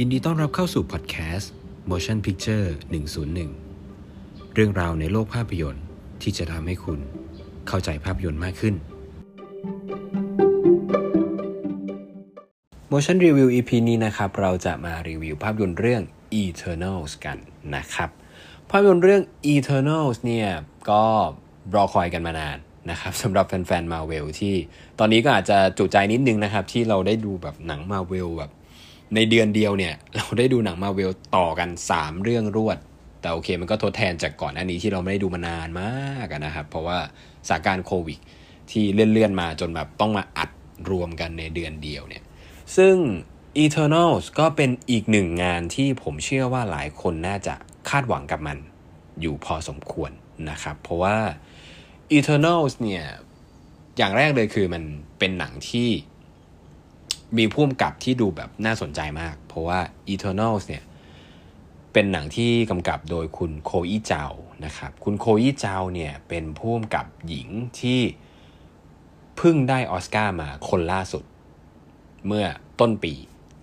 ยินดีต้อนรับเข้าสู่พอดแคสต์ Motion Picture 101 เรื่องราวในโลกภาพยนตร์ที่จะทำให้คุณเข้าใจภาพยนตร์มากขึ้น Motion Review EP นี้นะครับ เราจะมารีวิวภาพยนตร์เรื่อง Eternals กันนะครับ ภาพยนตร์เรื่อง Eternals เนี่ยก็รอคอยกันมานานนะครับสำหรับแฟนๆมาเวลที่ ตอนนี้ก็อาจจะจุใจนิดนึงนะครับ ที่เราได้ดูแบบหนังมาเวลแบบ ในเดือนเดียวเนี่ย เราได้ดูหนังมาเวลต่อกัน 3 เรื่องรวด แต่โอเคมันก็ทดแทนจากก่อนหน้านี้ที่เราไม่ได้ดูมานานมากนะครับ เพราะว่าสถานการณ์โควิดที่เลื่อนๆมาจนแบบต้องมาอัดรวมกันในเดือนเดียวเนี่ย ซึ่ง Eternals ก็เป็นอีกหนึ่งงานที่ผมเชื่อว่าหลายคนน่าจะคาดหวังกับมันอยู่พอสมควรนะครับ เพราะว่า Eternals เนี่ย อย่างแรกเลยคือมันเป็นหนังที่ มีพุ่มกับที่ดูแบบน่าสนใจมาก เพราะว่า Eternals เนี่ยเป็นหนังที่กำกับโดยคุณโคอีเจานะครับ คุณโคอีเจาเนี่ยเป็นผู้กำกับหญิงที่เพิ่งได้ออสการ์มาคนล่าสุด เมื่อต้นปี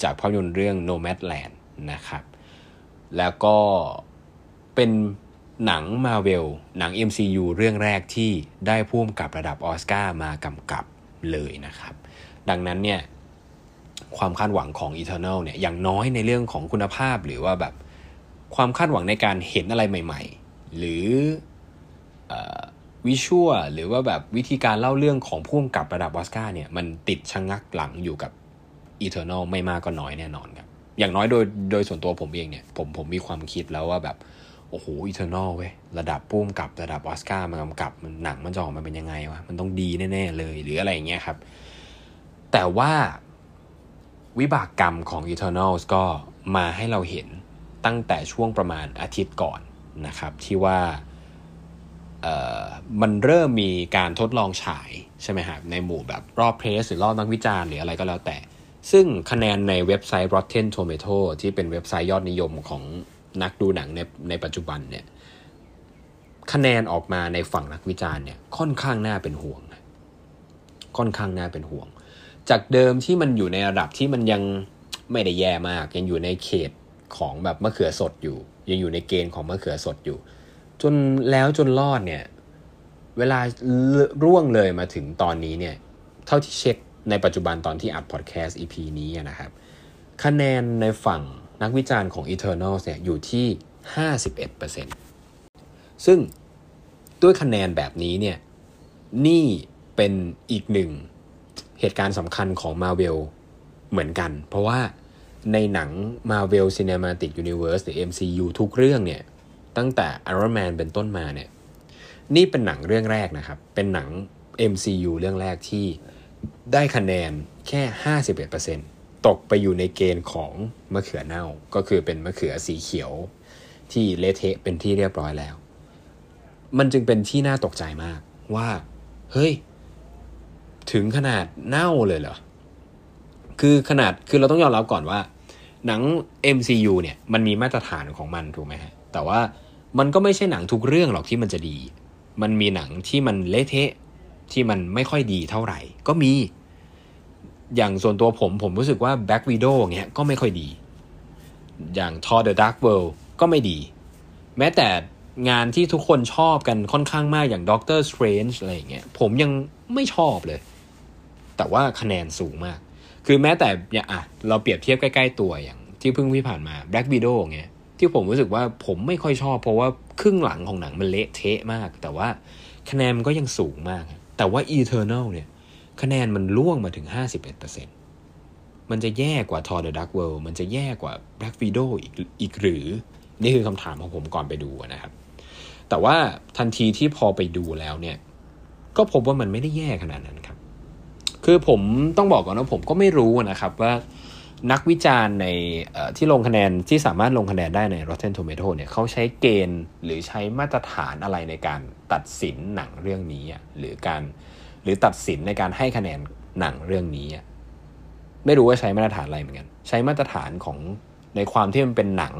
จากภาพยนตร์เรื่อง Nomadland นะครับ แล้วก็เป็นหนังมาเวลหนัง MCU เรื่องแรกที่ได้พ่วงกับระดับออสการ์มากำกับเลยนะครับ ดังนั้นเนี่ย ความคาดหวังของ Eternal เนี่ยอย่างน้อยในเรื่องของคุณภาพหรือว่าแบบความคาดหวังในการเห็นอะไรใหม่ ๆ หรือวิชวลหรือว่าแบบวิธีการเล่าเรื่องของพ่วงกับระดับออสการ์เนี่ยมันติดชะงงักหลังอยู่กับ Eternal ไม่มากก็น้อยแน่นอนครับ อย่างน้อยโดยโดยส่วนตัวผมเองเนี่ยผมผมมีความคิดแล้วว่าแบบโอ้โห Eternal เว้ยระดับผู้กำกับระดับออสการ์มากำกับมันหนังมันจะออกมาเป็นยังไงวะมันต้องดีแน่ ๆ เลยหรืออะไรอย่างเงี้ยครับ แต่ว่า วิบากกรรมของ Eternals ก็มาให้เราเห็นตั้งแต่ช่วงประมาณอาทิตย์ก่อนนะครับ ที่ว่ามันเริ่มมีการทดลองฉายใช่ไหมครับในหมู่แบบรอบ press หรือรอบนักวิจารณ์หรืออะไรก็แล้วแต่ ซึ่งคะแนนในเว็บไซต์ Rotten Tomato ที่เป็นเว็บไซต์ยอดนิยมของนักดูหนังในในปัจจุบันเนี่ยคะแนนออกมาในฝั่งนักวิจารณ์เนี่ยค่อนข้างน่าเป็นห่วง ค่อนข้างน่าเป็นห่วง จากเดิมที่มันอยู่ในระดับที่มันยังไม่ได้แย่มาก ยังอยู่ในเขตของแบบมะเขือสดอยู่ ยังอยู่ในเกณฑ์ของมะเขือสดอยู่ จนแล้วจนรอดเนี่ย เวลาร่วงเลยมาถึงตอนนี้เนี่ย เท่าที่เช็คในปัจจุบันตอนที่อัดพอดแคสต์ EP นี้นะครับ คะแนนในฝั่งนักวิจารณ์ของ Eternal เนี่ยอยู่ที่ 51%ซึ่งด้วยคะแนนแบบนี้เนี่ยนี่เป็นอีกหนึ่ง เหตุการณ์สำคัญของ Marvel เหมือนกัน เพราะว่าในหนัง Marvel Cinematic Universe หรือ MCU ทุกเรื่องเนี่ย ตั้งแต่ Iron Man เป็นต้นมาเนี่ย นี่เป็นหนังเรื่องแรกนะครับ เป็นหนัง MCU เรื่องแรกที่ได้คะแนนแค่ 51%ตกไปอยู่ในเกณฑ์ของมะเขือเน่า ก็คือเป็นมะเขือสีเขียวที่เละเทะเป็นที่เรียบร้อยแล้ว มันจึงเป็นที่น่าตกใจมากว่า เฮ้ย ถึงขนาดเน่าเลยเหรอ คือขนาดคือเราต้องยอมรับก่อนว่า หนัง MCU เนี่ยมันมีมาตรฐานของมันถูกไหมฮะ แต่ว่ามันก็ไม่ใช่หนังทุกเรื่องหรอกที่มันจะดี มันมีหนังที่มันเละเทะที่มันไม่ค่อยดีเท่าไหร่ ก็มี อย่างส่วนตัวผมผมรู้สึกว่า Black Widow เงี้ยก็ไม่ค่อยดี อย่าง Thor the Dark World ก็ไม่ดี แม้แต่งานที่ทุกคนชอบกันค่อนข้างมากอย่าง Doctor Strange อะไรอย่างเงี้ยผมยังไม่ชอบเลย แต่ว่าคะแนนสูงมาก คือแม้แต่อย่างอะเราเปรียบเทียบใกล้ๆตัวอย่างที่เพิ่งที่ผ่านมา Black Widow เงี้ยที่ผมรู้สึกว่าผมไม่ค่อยชอบ เพราะว่าครึ่งหลังของหนังมันเละเทะมาก แต่ว่าคะแนนมันก็ยังสูงมาก แต่ว่า Eternal เนี่ยคะแนนมันล่วงมาถึง 51%มันจะแย่กว่า Thor the Dark World มันจะแย่กว่า Black Widow อีกอีกหรือ นี่คือคำถามของผมก่อนไปดูนะครับ แต่ว่าทันทีที่พอไปดูแล้วเนี่ย ก็พบว่ามันไม่ได้แย่ขนาดนั้น คือผมต้องบอกก่อนว่าผมก็ไม่รู้นะครับว่านักวิจารณ์ในที่ลงคะแนนที่สามารถลงคะแนนได้ใน Rotten Tomato เนี่ยเขาใช้เกณฑ์หรือใช้มาตรฐานอะไรในการตัดสินหนังเรื่องนี้หรือการหรือตัดสินในการให้คะแนนหนังเรื่องนี้ไม่รู้ว่าใช้มาตรฐานอะไรเหมือนกัน ใช้มาตรฐานของในความที่มันเป็นหนัง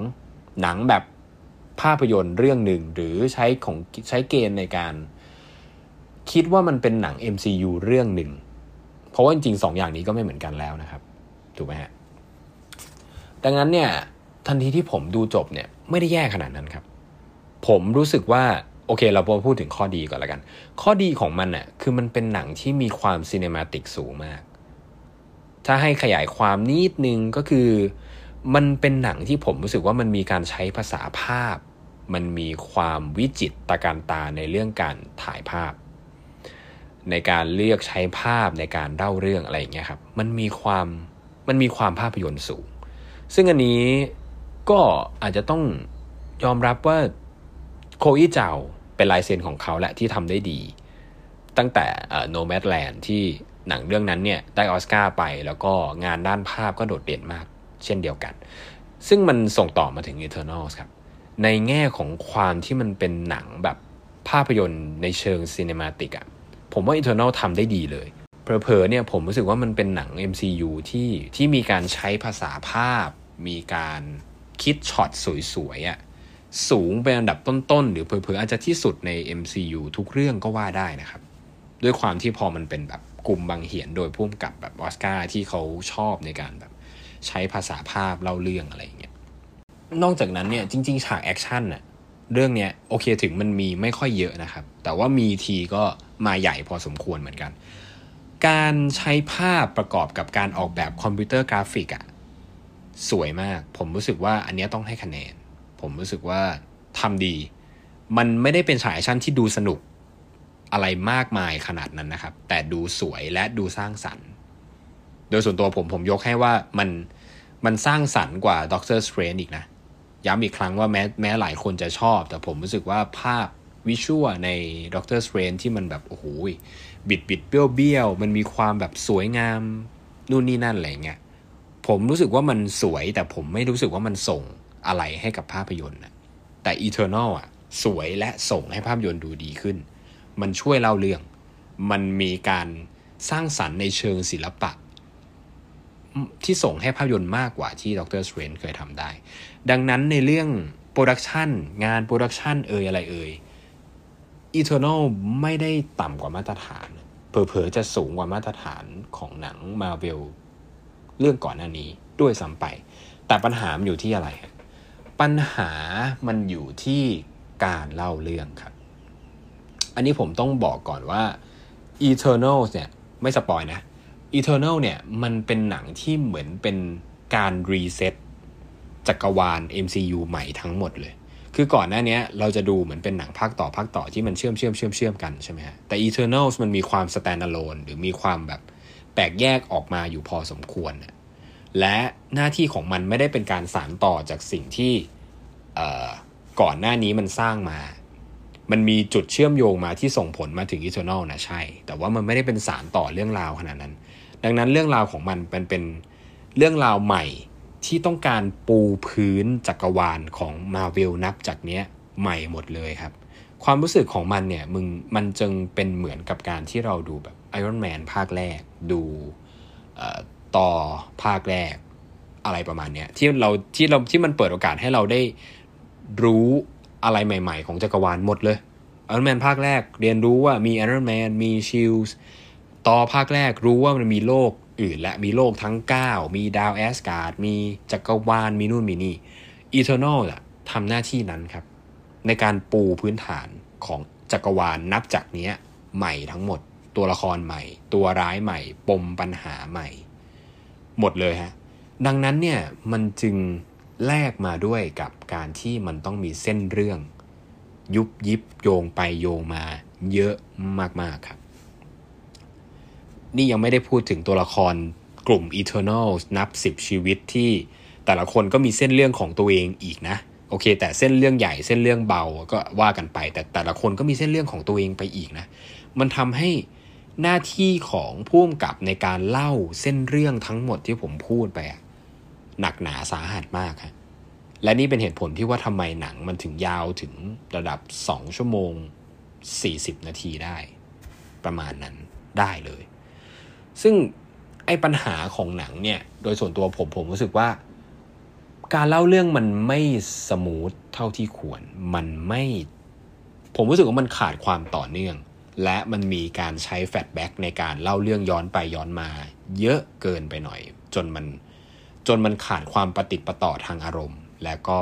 หนังแบบภาพยนตร์เรื่องหนึ่งหรือใช้ของใช้เกณฑ์ในการ คิดว่ามันเป็นหนัง MCU เรื่องหนึ่ง เพราะว่าจริงๆสองอย่างนี้ก็ไม่เหมือนกันแล้วนะครับ ถูกไหมฮะดังนั้นเนี่ยทันทีที่ผมดูจบเนี่ยไม่ได้แย่ขนาดนั้นครับ ผมรู้สึกว่าโอเค เราพูดถึงข้อดีก่อนละกัน ข้อดีของมันน่ะคือมันเป็นหนังที่มีความซีเนมาติกสูงมาก ถ้าให้ขยายความนิดนึงก็คือมันเป็นหนังที่ผมรู้สึกว่ามันมีการใช้ภาษาภาพ มันมีความวิจิตรตะการตาในเรื่องการถ่ายภาพ ในการเลือกใช้ภาพในการเล่าเรื่องอะไรอย่างเงี้ยครับมันมีความมันมีความภาพยนตร์สูง ซึ่งอันนี้ก็อาจจะต้องยอมรับว่าโคอีเจ้าเป็นลายเซ็นของเขาแหละที่ทำได้ดี ตั้งแต่โนแมดแลนด์ที่หนังเรื่องนั้นเนี่ยได้ออสการ์ไปแล้วก็งานด้านภาพก็โดดเด่นมาก เช่นเดียวกัน ซึ่งมันส่งต่อมาถึง Eternals ครับ ในแง่ของความที่มันเป็นหนังแบบภาพยนตร์ในเชิงซีเนมาติกอะ ผมว่า Eternal ทำได้ดีเลยเพลอๆเนี่ยผมรู้สึกว่ามันเป็นหนัง MCU ที่ที่มีการใช้ภาษาภาพ มีการคิดช็อตสวยๆอะสูงเป็นอันดับต้นๆ หรือเพลอๆอาจจะที่สุดใน MCU ทุกเรื่องก็ว่าได้นะครับ ด้วยความที่พอมันเป็นแบบกลุ่มบางเหียนโดยพุ่มกับแบบออสการ์ที่เขาชอบในการแบบใช้ภาษาภาพเล่าเรื่องอะไรอย่างเงี้ยนอกจากนั้นเนี่ยจริง ๆ ฉาก action น่ะเรื่องเนี้ยโอเคถึงมันมีไม่ค่อยเยอะนะครับ แต่ว่ามีทีก็ มาใหญ่พอสมควรเหมือนกัน การใช้ภาพประกอบกับการออกแบบคอมพิวเตอร์กราฟิกอะสวยมาก ผมรู้สึกว่าอันนี้ต้องให้คะแนน ผมรู้สึกว่าทำดี มันไม่ได้เป็นฉาก action ที่ดูสนุกอะไรมากมายขนาดนั้นนะครับ แต่ดูสวยและดูสร้างสรรค์ โดยส่วนตัวผมผมยกให้ว่ามันมันสร้างสรรค์กว่า Doctor Strange อีกนะ ย้ำอีกครั้งว่าแม้แม้หลายคนจะชอบ แต่ผมรู้สึกว่าภาพ visual ใน Doctor Strange ที่มันแบบโอ้โหบิดบิดเบี้ยวเบี้ยวมันมีความแบบสวยงามนู่นนี่นั่นอะไรเงี้ยผมรู้สึกว่ามันสวยแต่ผมไม่รู้สึกว่ามันส่งอะไรให้กับภาพยนตร์นะแต่ Eternal อะสวยและส่งให้ภาพยนตร์ดูดีขึ้น มันช่วยเล่าเรื่อง มันมีการสร้างสรรค์ในเชิงศิลปะ ที่ส่งให้ภาพยนตร์มากกว่าที่ Doctor Strange เคยทำได้ ดังนั้นในเรื่อง production งาน production เอ่ยอะไรเอ่ย Eternal ไม่ได้ต่ำกว่ามาตรฐาน เผลอๆจะสูงกว่ามาตรฐานของหนังมาเวลเรื่องก่อนหน้านี้ด้วยซ้ำไป แต่ปัญหามันอยู่ที่อะไร ปัญหามันอยู่ที่การเล่าเรื่องครับ อันนี้ผมต้องบอกก่อนว่า Eternal เนี่ยไม่ spoil นะ Eternal เนี่ยมันเป็นหนังที่เหมือนเป็นการ reset จักรวาล MCU ใหม่ทั้งหมดเลย คือก่อนหน้านี้เราจะดูเหมือนเป็นหนังภาคต่อภาคต่อที่มันเชื่อมเชื่อมเชื่อมเชื่อมกันใช่ไหมฮะแต่ Eternals มันมีความ stand alone หรือมีความแบบแปลกแยกออกมาอยู่พอสมควรและหน้าที่ของมันไม่ได้เป็นการสานต่อจากสิ่งที่ก่อนหน้านี้มันสร้างมา มันมีจุดเชื่อมโยงมาที่ส่งผลมาถึง Eternal นะใช่ แต่ว่ามันไม่ได้เป็นสารต่อเรื่องราวขนาดนั้น ดังนั้นเรื่องราวของมันเป็นเป็นเรื่องราวใหม่ ที่ต้องการปูพื้นจักรวาลของมาเวลนับจากเนี้ยใหม่หมดเลยครับ ความรู้สึกของมันเนี่ยมึงมันจึงเป็นเหมือนกับการที่เราดูแบบไอรอนแมนภาคแรก ดูต่อภาคแรกอะไรประมาณเนี้ยที่เราที่เราที่มันเปิดโอกาสให้เราได้รู้อะไรใหม่ ๆ ของจักรวาลหมดเลย Iron Man ภาคแรกเรียนรู้ว่ามี Iron Man มี S.H.I.E.L.D. Thor ภาคแรกรู้ว่ามันมีโลก อื่น และมีโลกทั้ง 9 มีดาวแอสการ์ด มีจักรวาล มีนู่นมีนี่ Eternal อะทำหน้าที่นั้นครับ ในการปูพื้นฐานของจักรวาลนับจากนี้ใหม่ทั้งหมด ตัวละครใหม่ ตัวร้ายใหม่ ปมปัญหาใหม่ หมดเลยฮะ ดังนั้นเนี่ยมันจึงแลกมาด้วยกับการที่มันต้องมีเส้นเรื่อง ยุบยิบโยงไปโยงมาเยอะมากๆครับ นี่ยังไม่ได้พูดถึงตัวละครกลุ่ม Eternal นับสิบชีวิตที่แต่ละคนก็มีเส้นเรื่องของตัวเองอีกนะ โอเค แต่เส้นเรื่องใหญ่เส้นเรื่องเบาก็ว่ากันไป แต่แต่ละคนก็มีเส้นเรื่องของตัวเองไปอีกนะ มันทำให้หน้าที่ของผู้กำกับในการเล่าเส้นเรื่องทั้งหมดที่ผมพูดไปหนักหนาสาหัสมากครับและนี่เป็นเหตุผลที่ว่าทำไมหนังมันถึงยาวถึงระดับ 2 ชั่วโมง 40 นาทีได้ ประมาณนั้นได้เลย ซึ่งไอ้ปัญหาของหนังเนี่ย โดยส่วนตัวผมผมรู้สึกว่า การเล่าเรื่องมันไม่ smooth เท่าที่ควร มันไม่ ผมรู้สึกว่ามันขาดความต่อเนื่อง และมันมีการใช้ flashback ในการเล่าเรื่องย้อนไปย้อนมา เยอะเกินไปหน่อย จนมันจนมันขาดความปะติดปะต่อทางอารมณ์ และก็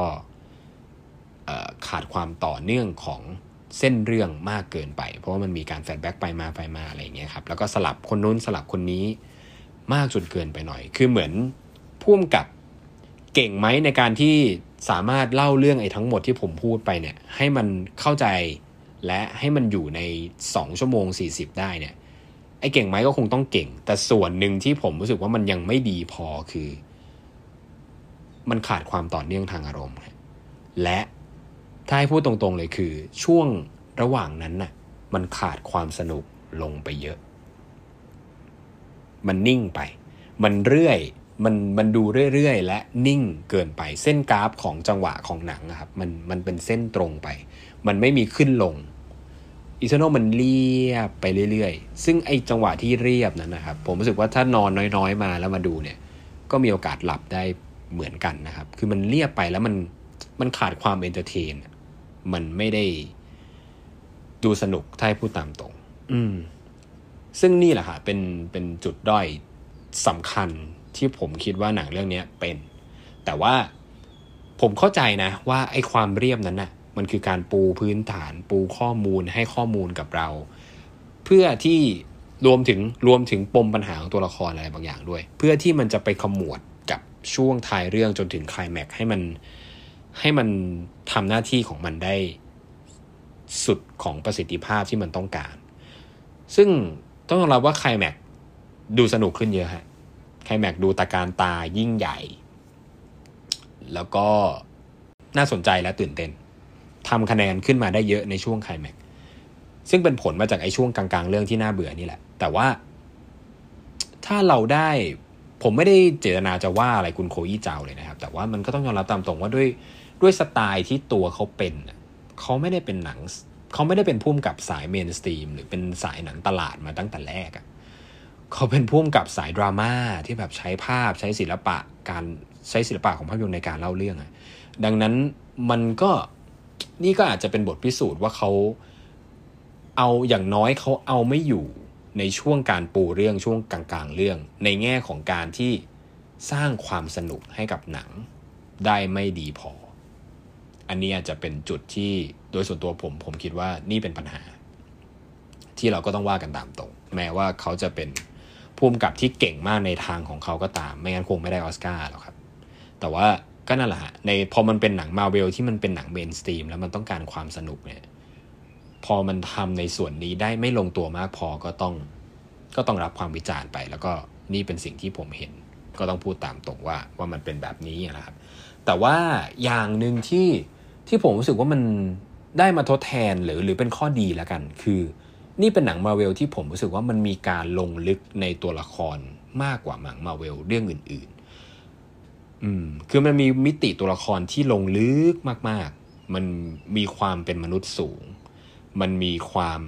ขาดความต่อเนื่องของ เส้นเรื่องมากเกินไป เพราะว่ามันมีการ flashback ไปมาไปมาอะไรเงี้ยครับแล้วก็สลับคนนู้นสลับคนนี้มากจนเกินไปหน่อย คือเหมือนพุ่มกับเก่งไหมในการที่สามารถเล่าเรื่องไอ้ทั้งหมดที่ผมพูดไปเนี่ยให้มันเข้าใจและให้มันอยู่ใน 2 ชั่วโมง 40 ได้เนี่ยไอ้เก่งไหมก็คงต้องเก่ง แต่ส่วนหนึ่งที่ผมรู้สึกว่ามันยังไม่ดีพอคือ มันขาดความต่อเนื่องทางอารมณ์ และ ถ้าให้พูดตรงๆเลยคือ ช่วงระหว่างนั้นน่ะ มันขาดความสนุกลงไปเยอะ มันนิ่งไป มันเรื่อย มันมันดูเรื่อยๆ และนิ่งเกินไป เส้นกราฟของจังหวะของหนังครับ มันมันเป็นเส้นตรงไป มันไม่มีขึ้นลงอีเทอร์นมันเรียบไปเรื่อยๆ ซึ่งไอจังหวะที่เรียบนั้นนะครับ ผมรู้สึกว่าถ้านอนน้อยๆ มาแล้วมาดูเนี่ย ก็มีโอกาสหลับได้เหมือนกันนะครับ คือมันเรียบไปแล้วมันมันขาดความเอนเตอร์เทน มันไม่ได้ดูสนุกถ้าให้พูดตามตรง อืม ซึ่งนี่แหละค่ะเป็นเป็นจุดด้อยสำคัญที่ผมคิดว่าหนังเรื่องนี้เป็น แต่ว่าผมเข้าใจนะ ว่าไอ้ความเรียบนั้นนะ่ะ มันคือการปูพื้นฐาน ปูข้อมูลให้ข้อมูลกับเรา เพื่อที่รวมถึงรวมถึงปมปัญหาของตัวละครอะไรบางอย่างด้วย เพื่อที่มันจะไปขมวดกับช่วงท้ายเรื่องจนถึงคลายแม็กให้มัน ให้มันทำหน้าที่ของมันได้สุดของประสิทธิภาพที่มันต้องการ ซึ่งต้องยอมรับว่าไคลแม็กดูสนุกขึ้นเยอะฮะไคลแม็กดูตาการตายิ่งใหญ่ แล้วก็น่าสนใจและตื่นเต้นทำคะแนนขึ้นมาได้เยอะในช่วงไคลแม็กซึ่งเป็นผลมาจากไอ้ช่วงกลางๆ เรื่องที่น่าเบื่อนี่แหละ แต่ว่า ถ้าเราได้ผมไม่ได้เจตนาจะว่าอะไรคุณโคอี้เจ้าเลยนะครับ แต่ว่ามันก็ต้องยอมรับตามตรงว่าด้วย ด้วยสไตล์ที่ตัวเขาเป็นเขาไม่ได้เป็นหนังเขาไม่ได้เป็นพุ่มกับสายเมนสตรีม หรือเป็นสายหนังตลาดมาตั้งแต่แรกอะเขาเป็นพุ่มกับสายดราม่าที่แบบใช้ภาพใช้ศิลปะการใช้ศิลปะของภาพยนตร์ในการเล่าเรื่องอะดังนั้นมันก็นี่ก็อาจจะเป็นบทพิสูจน์ว่าเขาเอาอย่างน้อยเขาเอาไม่อยู่ในช่วงการปูเรื่องช่วงกลางๆ เรื่อง ในแง่ของการที่สร้างความสนุกให้กับหนังได้ไม่ดีพอ อันนี้อาจจะเป็นจุดที่โดยส่วนตัวผม ผมคิดว่านี่เป็นปัญหา ที่เราก็ต้องว่ากันตามตรง แม้ว่าเขาจะเป็นภูมิกับที่เก่งมากในทางของเขาก็ตาม ไม่งั้นคงไม่ได้ออสการ์หรอกครับ แต่ว่าก็นั่นแหละฮะในพอมันเป็นหนังมาเวลที่มันเป็นหนังเมนสตรีมแล้วมันต้องการความสนุกเนี่ยพอมันทำในส่วนนี้ได้ไม่ลงตัวมากพอก็ต้องก็ต้องรับความวิจารณ์ไป แล้วก็นี่เป็นสิ่งที่ผมเห็น ก็ต้องพูดตามตรงว่าว่ามันเป็นแบบนี้นะครับ แต่ว่าอย่างหนึ่งที่ ที่ผมรู้สึกว่ามันได้มาทดแทนหรือหรือเป็นข้อดีแล้วกัน คือนี่เป็นหนังมาเวลที่ผมรู้สึกว่ามันมีการลงลึกในตัวละครมากกว่าหนังมาเวลเรื่องอื่น ๆ อืมคือมันมีมิติตัวละครที่ลงลึกมาก ๆ มันมีความเป็นมนุษย์สูง มันมีความ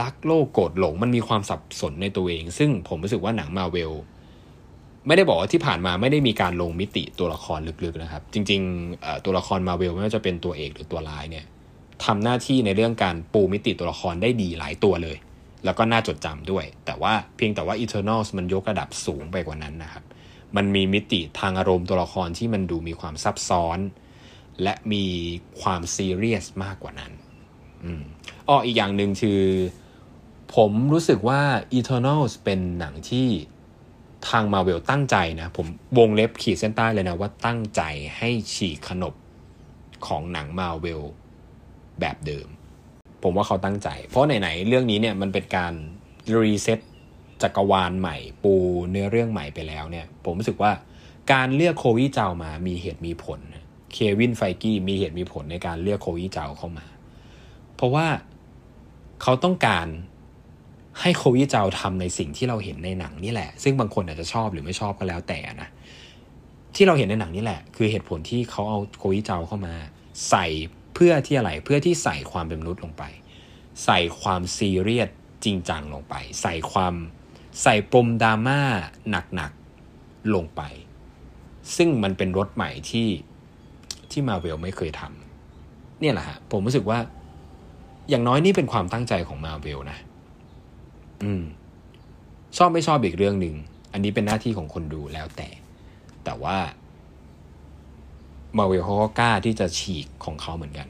รักโลกโกรธหลง มันมีความสับสนในตัวเอง ซึ่งผมรู้สึกว่าหนังมาเวล ไม่ได้บอกว่าที่ผ่านมาไม่ได้มีการลงมิติตัวละครลึกๆนะครับ จริงๆตัวละครมาเวลไม่ว่าจะเป็นตัวเอกหรือตัวร้ายเนี่ยทำหน้าที่ในเรื่องการปูมิติตัวละครได้ดีหลายตัวเลย แล้วก็น่าจดจำด้วย แต่ว่าเพียงแต่ว่า Eternals มันยกระดับสูงไปกว่านั้นนะครับ มันมีมิติทางอารมณ์ตัวละครที่มันดูมีความซับซ้อน และมีความซีเรียสมากกว่านั้นอ้ออีกอย่างหนึ่งคือ ผมรู้สึกว่า Eternals เป็นหนังที่ ทางมาเวลตั้งใจนะ ผมวงเล็บขีดเส้นใต้เลยนะ ว่าตั้งใจให้ฉีกขนบของหนังมาเวลแบบเดิม ผมว่าเขาตั้งใจ เพราะไหนๆเรื่องนี้เนี่ยมันเป็นการreset จักรวาลใหม่ ปูเนื้อเรื่องใหม่ไปแล้วเนี่ย ผมรู้สึกว่าการเลือก Chloé Zhao มามีเหตุมีผล Kevin Feige มีเหตุมีผลในการเลือก Chloé Zhao เข้ามา เพราะว่าเขาต้องการ ให้โควิเจ้าทำในสิ่งที่เราเห็นในหนังนี่แหละ ซึ่งบางคนอาจจะชอบหรือไม่ชอบก็แล้วแต่นะที่เราเห็นในหนังนี่แหละ คือเหตุผลที่เขาเอาโควิเจ้าเข้ามา ใส่เพื่อที่อะไรเพื่อที่ใส่ความเป็นมนุษย์ลงไป ใส่ความซีเรียสจริงจังลงไป ใส่ความใส่ปมดราม่าหนักๆลงไป ซึ่งมันเป็นรถใหม่ที่ที่มาเวลไม่เคยทำเนี่ยแหละฮะผมรู้สึกว่าอย่างน้อยนี่เป็นความตั้งใจของมาเวลนะ อืม ชอบไม่ชอบอีกเรื่องหนึ่ง อันนี้เป็นหน้าที่ของคนดูแล้วแต่ แต่ว่ามาเวลเขาก็กล้าที่จะฉีกของเขาเหมือนกัน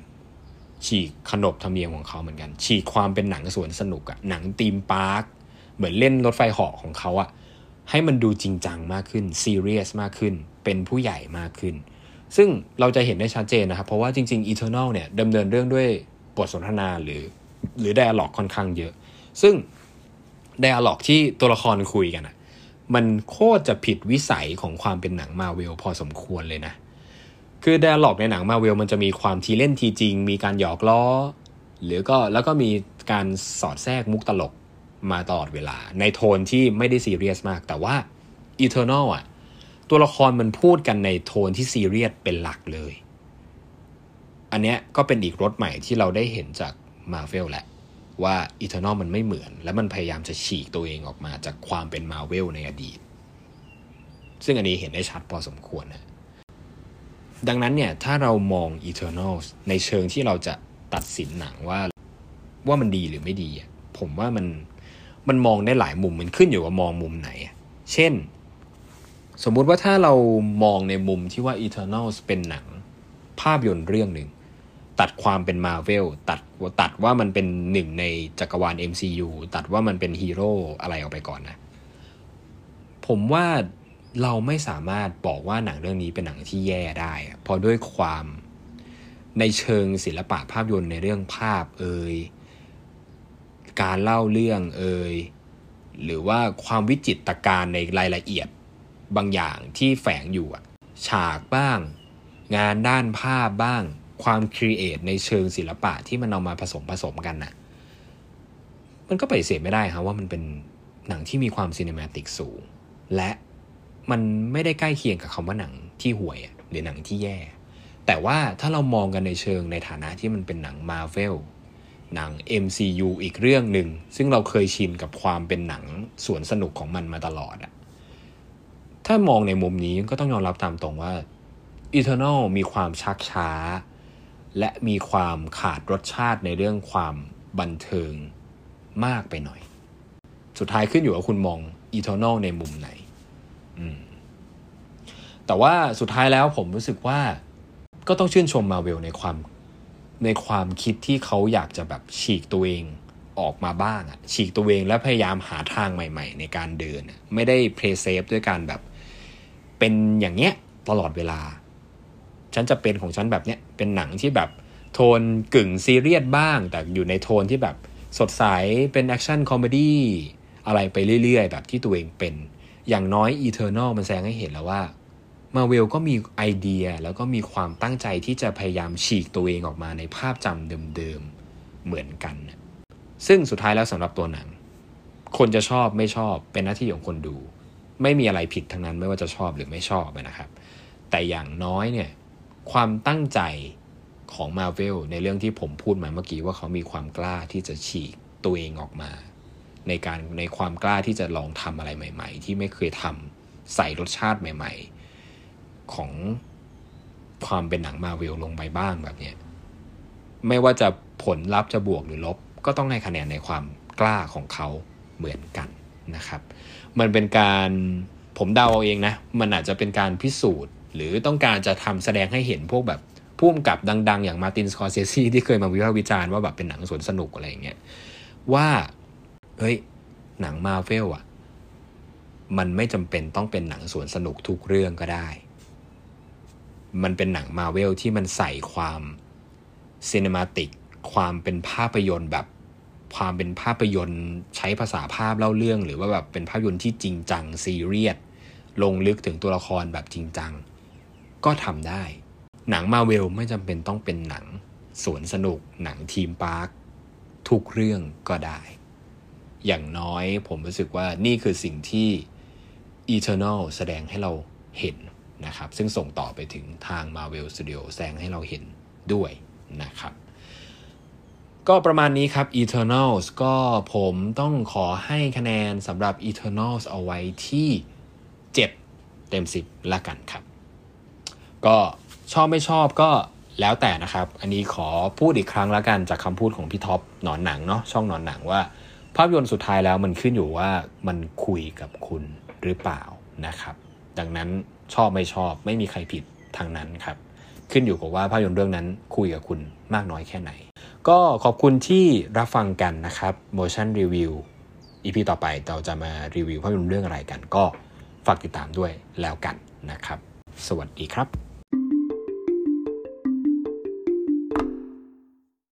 ฉีกขนบธรรมเนียมของเขาเหมือนกัน ฉีกความเป็นหนังสวนสนุกอะหนัง theme park เหมือนเล่นรถไฟเหาะของเขาอะให้มันดูจริงจังมากขึ้นซีเรียสมากขึ้น เป็นผู้ใหญ่มากขึ้น ซึ่งเราจะเห็นได้ชัดเจนนะครับ เพราะว่าจริง ๆ Eternal เนี่ยดำเนินเรื่องด้วยบทสนทนาหรือ หรือ dialog ค่อนข้างเยอะ ซึ่ง dialog ที่ตัวละครคุยกันอะมันโคตรจะผิดวิสัยของความเป็นหนังมาเวลพอสมควรเลยนะ คือ dialog ในหนังมาเวลมันจะมีความทีเล่นทีจริง มีการหยอกล้อ หรือก็แล้วก็มีการสอดแทรกมุกตลกมาตลอดเวลา ในโทนที่ไม่ได้ซีเรียสมาก แต่ว่า Eternal อะตัวละครมันพูดกันในโทนที่ซีเรียสเป็นหลักเลย อันเนี้ยก็เป็นอีกรถใหม่ที่เราได้เห็นจาก Marvel แหละ ว่า Eternal มันไม่เหมือน และมันพยายามจะฉีกตัวเองออกมาจากความเป็น Marvel ในอดีต ซึ่งอันนี้เห็นได้ชัดพอสมควรนะดังนั้นเนี่ยถ้าเรามอง Eternal ในเชิงที่เราจะตัดสินหนังว่าว่ามันดีหรือไม่ดี ผมว่ามันมันมองได้หลายมุมมันขึ้นอยู่กับมองมุมไหน เช่น สมมุติว่าถ้าเรามองในมุมที่ว่า Eternals เป็นหนัง ภาพยนตร์เรื่องหนึ่ง ตัดความเป็น Marvel ตัดตัดว่ามันเป็นหนึ่งในจักรวาล MCU ตัดว่ามันเป็นฮีโร่อะไรออกไปก่อนนะ ผมว่าเราไม่สามารถบอกว่าหนังเรื่องนี้เป็นหนังที่แย่ได้ เพราะด้วยความในเชิงศิลปะภาพยนตร์ในเรื่องภาพเอ่ยการเล่าเรื่องเอ่ยหรือว่าความวิจิตรการในรายละเอียดบางอย่างที่แฝงอยู่ฉากบ้าง งานด้านภาพบ้าง ความ create ในเชิงศิลปะที่มันเอามาผสมผสมกันน่ะ มันก็ปฏิเสธไม่ได้ครับว่ามันเป็นหนังที่มีความซีนิมาติกสูง และมันไม่ได้ใกล้เคียงกับคำว่าหนังที่ห่วยหรือหนังที่แย่ แต่ว่าถ้าเรามองกันในเชิงในฐานะที่มันเป็นหนังมาเวลหนัง MCU อีกเรื่องหนึ่ง ซึ่งเราเคยชินกับความเป็นหนังสวนสนุกของมันมาตลอดอะถ้ามองในมุมนี้ก็ต้องยอมรับตามตรงว่า Eternal มีความชักช้า และมีความขาดรสชาติในเรื่องความบันเทิงมากไปหน่อย สุดท้ายขึ้นอยู่กับคุณมอง Eternal ในมุมไหน แต่ว่าสุดท้ายแล้วผมรู้สึกว่าก็ต้องชื่นชมมาเวลในความในความคิดที่เขาอยากจะแบบฉีกตัวเองออกมาบ้างอะฉีกตัวเองและพยายามหาทางใหม่ ๆ ในการเดิน ไม่ได้เพลย์เซฟด้วยการแบบเป็นอย่างเงี้ยตลอดเวลา ฉันจะเป็นของฉันแบบเนี้ยเป็นหนังที่แบบโทนกึ่งซีเรียสบ้าง แต่อยู่ในโทนที่แบบสดใสเป็น action comedy อะไรไปเรื่อยๆ แบบที่ตัวเองเป็น อย่างน้อย Eternal มันแสดงให้เห็นแล้วว่ามาเวลก็มีไอเดียแล้วก็มีความตั้งใจที่จะพยายามฉีกตัวเองออกมาในภาพจำเดิมๆ เหมือนกัน ซึ่งสุดท้ายแล้วสำหรับตัวหนัง คนจะชอบไม่ชอบเป็นหน้าที่ของคนดู ไม่มีอะไรผิดทั้งนั้นไม่ว่าจะชอบหรือไม่ชอบนะครับ แต่อย่างน้อยเนี่ย ความตั้งใจของมาเวลในเรื่องที่ผมพูดมาเมื่อกี้ว่าเขามีความกล้าที่จะฉีกตัวเองออกมา ในการในความกล้าที่จะลองทำอะไรใหม่ ๆ ที่ไม่เคยทำใส่รสชาติใหม่ ๆ ของความเป็นหนังมาเวลลงไปบ้างแบบนี้ไม่ว่าจะผลลัพธ์จะบวกหรือลบ ก็ต้องให้คะแนนในความกล้าของเขาเหมือนกันนะครับ มันเป็นการผมเดาเอาเองนะ มันอาจจะเป็นการพิสูจน์ หรือต้องการจะทำแสดงให้เห็นพวกแบบพุ่มกับดัง ๆ อย่างมาตินสกอร์เซซีที่เคยมาวิพากษ์วิจารณ์ว่าแบบเป็นหนังสวนสนุกอะไรอย่างเงี้ยว่าเฮ้ยหนังมาเวลอะมันไม่จำเป็นต้องเป็นหนังสวนสนุกทุกเรื่องก็ได้ มันเป็นหนังมาเวลที่มันใส่ความ cinematic ความเป็นภาพยนตร์แบบความเป็นภาพยนตร์ใช้ภาษาภาพเล่าเรื่อง หรือว่าแบบเป็นภาพยนตร์ที่จริงจังซีเรียสลงลึกถึงตัวละครแบบจริงจัง ก็ทำได้ หนังมาเวลไม่จำเป็นต้องเป็นหนังสวนสนุกหนัง theme park ทุกเรื่องก็ได้ อย่างน้อยผมรู้สึกว่านี่คือสิ่งที่ Eternal แสดงให้เราเห็นนะครับ ซึ่งส่งต่อไปถึงทาง Marvel Studio แสดงให้เราเห็นด้วยนะครับ ก็ประมาณนี้ครับ Eternals ก็ผมต้องขอให้คะแนนสำหรับ Eternals เอาไว้ที่ 7 เต็ม 10 ละกันครับ ก็ชอบไม่ชอบก็แล้วแต่นะครับ อันนี้ขอพูดอีกครั้งและกันจากคำพูดของพี่ท็อปหนอนหนังเนาะช่องหนอนหนังว่า ภาพยนตร์สุดท้ายแล้วมันขึ้นอยู่ว่ามันคุยกับคุณหรือเปล่านะครับ ดังนั้นชอบไม่ชอบไม่มีใครผิดทางนั้นครับ ขึ้นอยู่กับว่าภาพยนตร์เรื่องนั้นคุยกับคุณมากน้อยแค่ไหน ก็ขอบคุณที่รับฟังกันนะครับ motion review EP ต่อไปเราจะมารีวิวภาพยนตร์เรื่องอะไรกัน ก็ฝากติดตามด้วยแล้วกันนะครับ สวัสดีครับ